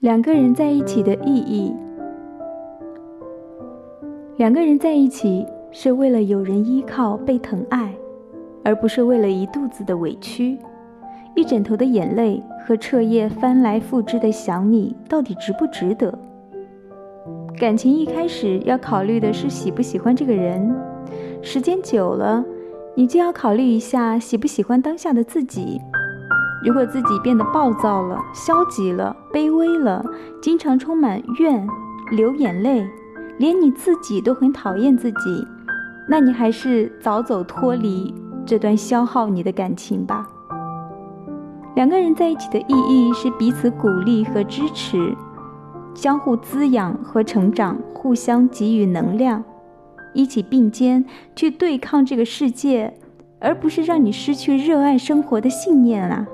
两个人在一起的意义。两个人在一起是为了有人依靠、被疼爱，而不是为了一肚子的委屈、一枕头的眼泪和彻夜翻来覆去的想你，到底值不值得？感情一开始要考虑的是喜不喜欢这个人，时间久了，你就要考虑一下喜不喜欢当下的自己。如果自己变得暴躁了、消极了、卑微了，经常充满怨、流眼泪，连你自己都很讨厌自己，那你还是早走脱离这段消耗你的感情吧。两个人在一起的意义是彼此鼓励和支持，相互滋养和成长，互相给予能量，一起并肩去对抗这个世界，而不是让你失去热爱生活的信念啊。